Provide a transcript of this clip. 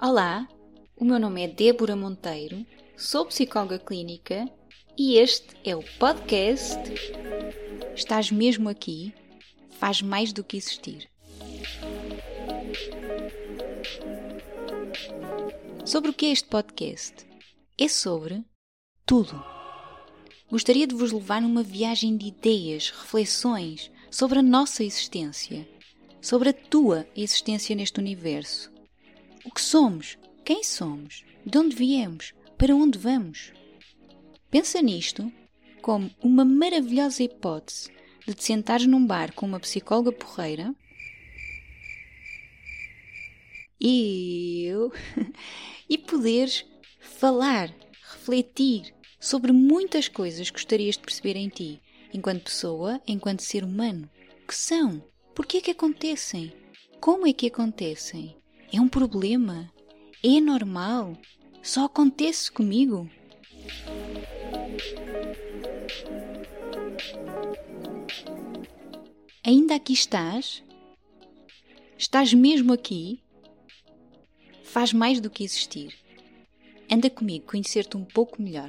Olá, o meu nome é Débora Monteiro, sou psicóloga clínica e este é o podcast Estás mesmo aqui? Faz mais do que existir. Sobre o que é este podcast? É sobre tudo. Gostaria de vos levar numa viagem de ideias, reflexões sobre a nossa existência, sobre a tua existência neste universo o que somos? Quem somos? De onde viemos? Para onde vamos? Pensa nisto como uma maravilhosa hipótese de te sentares num bar com uma psicóloga porreira e eu e poderes falar, refletir sobre muitas coisas que gostarias de perceber em ti, enquanto pessoa, enquanto ser humano. Que são? Porquê é que acontecem? Como é que acontecem? É um problema? É normal? Só acontece comigo? Ainda aqui estás? Estás mesmo aqui? Faz mais do que existir. Anda comigo conhecer-te um pouco melhor.